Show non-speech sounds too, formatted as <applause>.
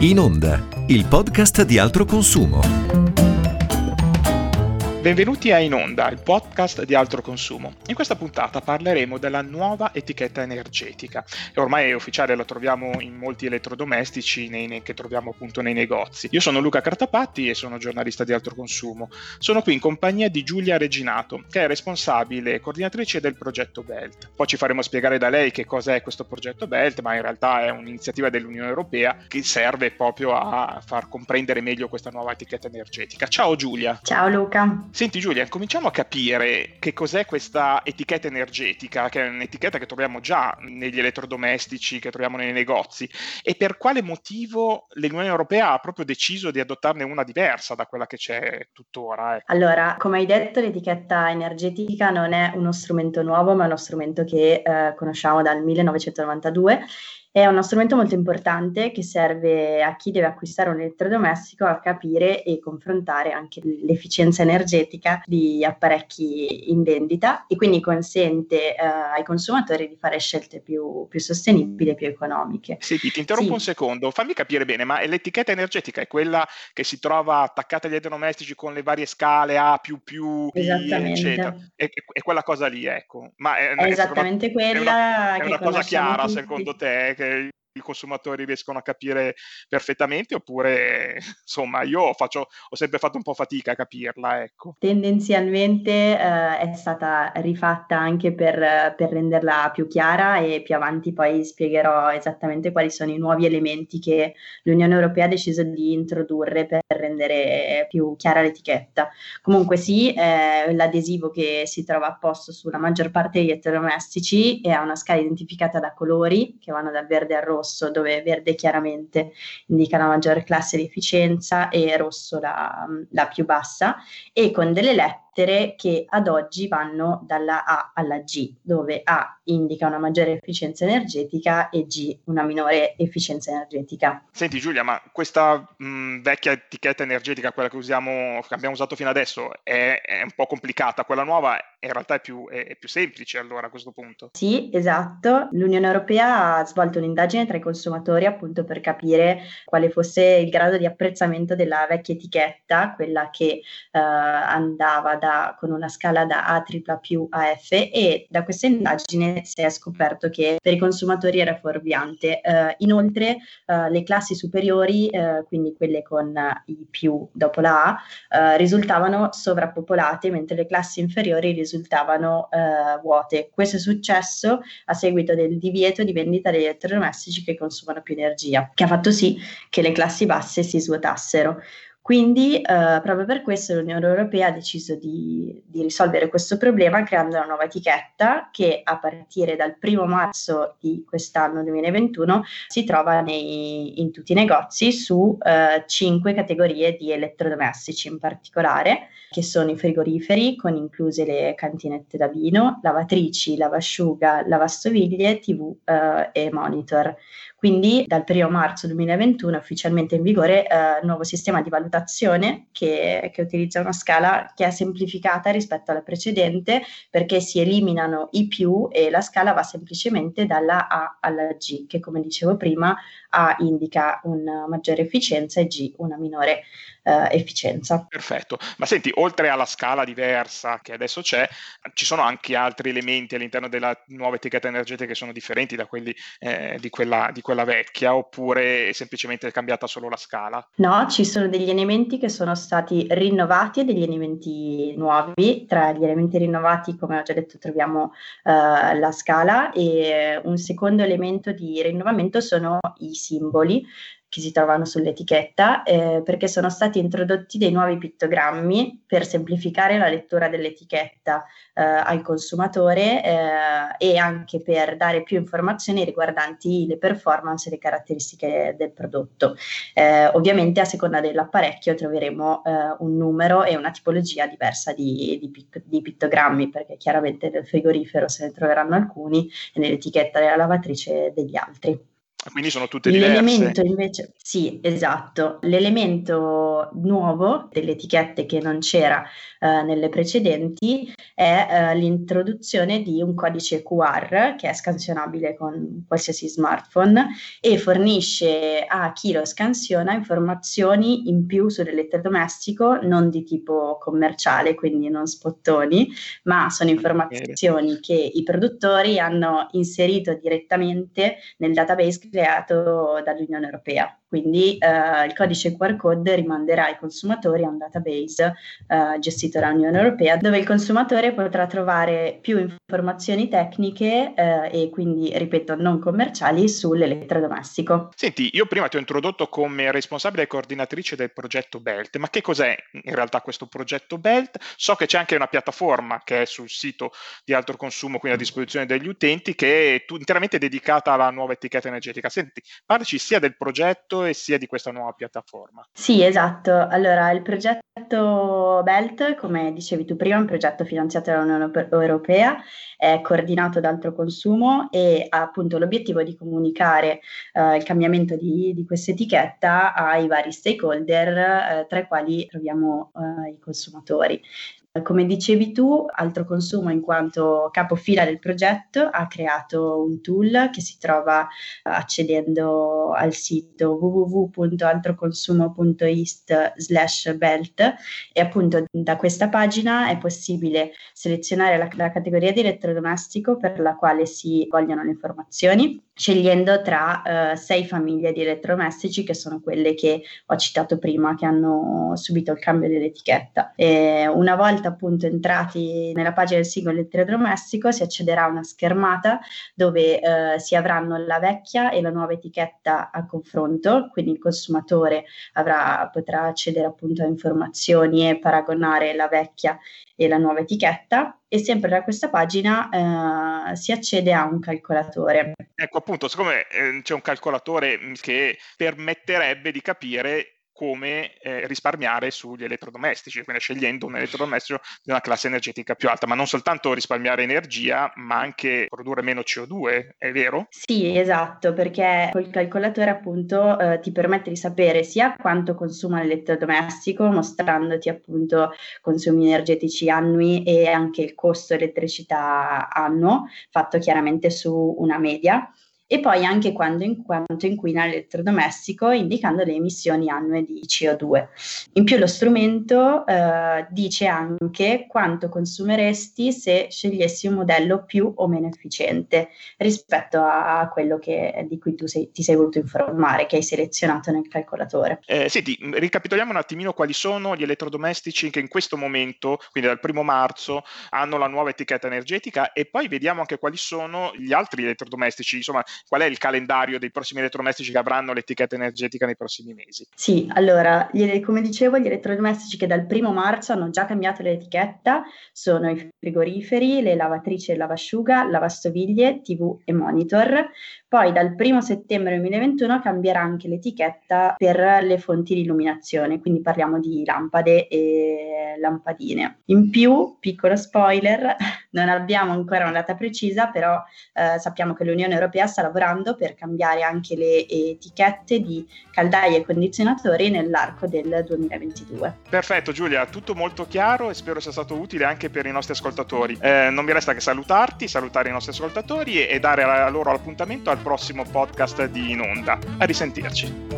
In Onda, il podcast di altro consumo. Benvenuti a In Onda, il podcast di altro consumo. In questa puntata parleremo della nuova etichetta energetica. Ormai è ufficiale, la troviamo in molti elettrodomestici nei, che troviamo appunto nei negozi. Io sono Luca Cartapatti e sono giornalista di altro consumo. Sono qui in compagnia di Giulia Reginato, che è responsabile e coordinatrice del progetto BELT. Poi ci faremo spiegare da lei che cosa è questo progetto BELT, ma in realtà è un'iniziativa dell'Unione Europea che serve proprio a far comprendere meglio questa nuova etichetta energetica. Ciao Giulia. Ciao Luca. Senti Giulia, cominciamo a capire che cos'è questa etichetta energetica, che è un'etichetta che troviamo già negli elettrodomestici, che troviamo nei negozi, e per quale motivo l'Unione Europea ha proprio deciso di adottarne una diversa da quella che c'è tuttora. Eh. Allora, come hai detto, l'etichetta energetica non è uno strumento nuovo, ma è uno strumento che eh, conosciamo dal 1992 è uno strumento molto importante che serve a chi deve acquistare un elettrodomestico a capire e confrontare anche l'efficienza energetica di apparecchi in vendita e quindi consente eh, ai consumatori di fare scelte più, più sostenibili e più economiche. Senti, ti interrompo sì. un secondo, fammi capire bene, ma l'etichetta energetica è quella che si trova attaccata agli elettrodomestici con le varie scale A, più più, eccetera. È, è, quella cosa lì, ecco. Ma è, è esattamente una, quella è una, è una cosa chiara tutti. secondo te? che say i consumatori riescono a capire perfettamente oppure <laughs> insomma io faccio, ho sempre fatto un po' fatica a capirla ecco. tendenzialmente eh, è stata rifatta anche per, per, renderla più chiara e più avanti poi spiegherò esattamente quali sono i nuovi elementi che l'Unione Europea ha deciso di introdurre per rendere più chiara l'etichetta comunque sì eh, l'adesivo che si trova a posto sulla maggior parte degli elettrodomestici è una scala identificata da colori che vanno dal verde al rosso rosso, dove verde chiaramente indica la maggiore classe di efficienza e rosso la, la più bassa, e con delle lettere lettere che ad oggi vanno dalla A alla G, dove A indica una maggiore efficienza energetica e G una minore efficienza energetica. Senti Giulia, ma questa mh, vecchia etichetta energetica, quella che, usiamo, che abbiamo usato fino adesso, è, è, un po' complicata, quella nuova in realtà è più, è, è più semplice allora a questo punto? Sì, esatto. L'Unione Europea ha svolto un'indagine tra i consumatori appunto per capire quale fosse il grado di apprezzamento della vecchia etichetta, quella che eh, andava da da, con una scala da A più a F e da questa indagine si è scoperto che per i consumatori era fuorviante. Uh, inoltre uh, le classi superiori, uh, quindi quelle con i più dopo la A, risultavano sovrappopolate mentre le classi inferiori risultavano vuote. Questo è successo a seguito del divieto di vendita degli elettrodomestici che consumano più energia, che ha fatto sì che le classi basse si svuotassero. Quindi eh, proprio per questo l'Unione Europea ha deciso di, di, risolvere questo problema creando una nuova etichetta che a partire dal primo marzo di quest'anno 2021 si trova nei, in tutti i negozi su eh, cinque categorie di elettrodomestici in particolare, che sono i frigoriferi con incluse le cantinette da vino, lavatrici, lavasciuga, lavastoviglie, tv eh, e monitor. Quindi dal 1 marzo 2021 è ufficialmente in vigore eh, il nuovo sistema di valutazione che, che, utilizza una scala che è semplificata rispetto alla precedente perché si eliminano i più e la scala va semplicemente dalla A alla G, che come dicevo prima A indica una maggiore efficienza e G una minore eh, efficienza. Perfetto, ma senti, oltre alla scala diversa che adesso c'è, ci sono anche altri elementi all'interno della nuova etichetta energetica che sono differenti da quelli eh, di, quella, di quella vecchia oppure è semplicemente cambiata solo la scala? No, ci sono degli elementi che sono stati rinnovati e degli elementi nuovi. Tra gli elementi rinnovati, come ho già detto, troviamo uh, la scala e un secondo elemento di rinnovamento sono i simboli che si trovano sull'etichetta eh, perché sono stati introdotti dei nuovi pittogrammi per semplificare la lettura dell'etichetta eh, al consumatore eh, e anche per dare più informazioni riguardanti le performance e le caratteristiche del prodotto. Eh, ovviamente a seconda dell'apparecchio troveremo eh, un numero e una tipologia diversa di, di, di, pittogrammi perché chiaramente nel frigorifero se ne troveranno alcuni e nell'etichetta della lavatrice degli altri. Quindi sono tutte. L'elemento invece, sì, esatto. L'elemento nuovo delle etichette che non c'era eh, nelle precedenti è eh, l'introduzione di un codice QR che è scansionabile con qualsiasi smartphone e fornisce a chi lo scansiona informazioni in più sull'elettrodomestico non di tipo commerciale, quindi non spottoni, ma sono informazioni che i produttori hanno inserito direttamente nel database creato dall'Unione Europea. Quindi eh, il codice QR code rimanderà i consumatori a un database eh, gestito dall'Unione Europea dove il consumatore potrà trovare più informazioni tecniche eh, e quindi, ripeto, non commerciali sull'elettrodomestico. Senti, io prima ti ho introdotto come responsabile e coordinatrice del progetto BELT, ma che cos'è in realtà questo progetto BELT? So che c'è anche una piattaforma che è sul sito di Altro Consumo, quindi a disposizione degli utenti, che è interamente dedicata alla nuova etichetta energetica. Senti, parlaci sia del progetto e sia di questa nuova piattaforma. Sì, esatto. Allora, il progetto BELT, come dicevi tu prima, è un progetto finanziato dall'Unione Europea, è coordinato da Altro Consumo e ha appunto l'obiettivo di comunicare eh, il cambiamento di, di questa etichetta ai vari stakeholder, eh, tra i quali troviamo eh, i consumatori. Come dicevi tu, Altro Consumo in quanto capofila del progetto ha creato un tool che si trova accedendo al sito www.altroconsumo.ist slash belt e appunto da questa pagina è possibile selezionare la, la categoria di elettrodomestico per la quale si vogliono le informazioni scegliendo tra uh, sei famiglie di elettrodomestici che sono quelle che ho citato prima che hanno subito il cambio dell'etichetta. E una volta appunto entrati nella pagina del singolo elettrodomestico si accederà a una schermata dove uh, si avranno la vecchia e la nuova etichetta a confronto, quindi il consumatore avrà, potrà accedere appunto a informazioni e paragonare la vecchia e la nuova etichetta e sempre da questa pagina eh, si accede a un calcolatore. Ecco appunto, siccome eh, c'è un calcolatore che permetterebbe di capire come eh, risparmiare sugli elettrodomestici, quindi scegliendo un elettrodomestico di una classe energetica più alta, ma non soltanto risparmiare energia, ma anche produrre meno CO2, è vero? Sì, esatto, perché col calcolatore appunto eh, ti permette di sapere sia quanto consuma l'elettrodomestico, mostrandoti appunto consumi energetici annui e anche il costo elettricità annuo, fatto chiaramente su una media e poi anche quando in quanto inquina l'elettrodomestico indicando le emissioni annue di CO2. In più lo strumento eh, dice anche quanto consumeresti se scegliessi un modello più o meno efficiente rispetto a quello che, di cui tu sei, ti sei voluto informare, che hai selezionato nel calcolatore. Eh, senti, ricapitoliamo un attimino quali sono gli elettrodomestici che in questo momento, quindi dal primo marzo, hanno la nuova etichetta energetica e poi vediamo anche quali sono gli altri elettrodomestici, insomma qual è il calendario dei prossimi elettrodomestici che avranno l'etichetta energetica nei prossimi mesi? Sì, allora, come dicevo, gli elettrodomestici che dal primo marzo hanno già cambiato l'etichetta sono i frigoriferi, le lavatrici e lavasciuga, lavastoviglie, tv e monitor. Poi dal primo settembre 2021 cambierà anche l'etichetta per le fonti di illuminazione, quindi parliamo di lampade e lampadine. In più, piccolo spoiler, non abbiamo ancora una data precisa, però eh, sappiamo che l'Unione Europea sta lavorando per cambiare anche le etichette di caldaie e condizionatori nell'arco del 2022. Perfetto Giulia, tutto molto chiaro e spero sia stato utile anche per i nostri ascoltatori. Eh, non mi resta che salutarti, salutare i nostri ascoltatori e, e dare a loro l'appuntamento al prossimo podcast di In Onda. A risentirci.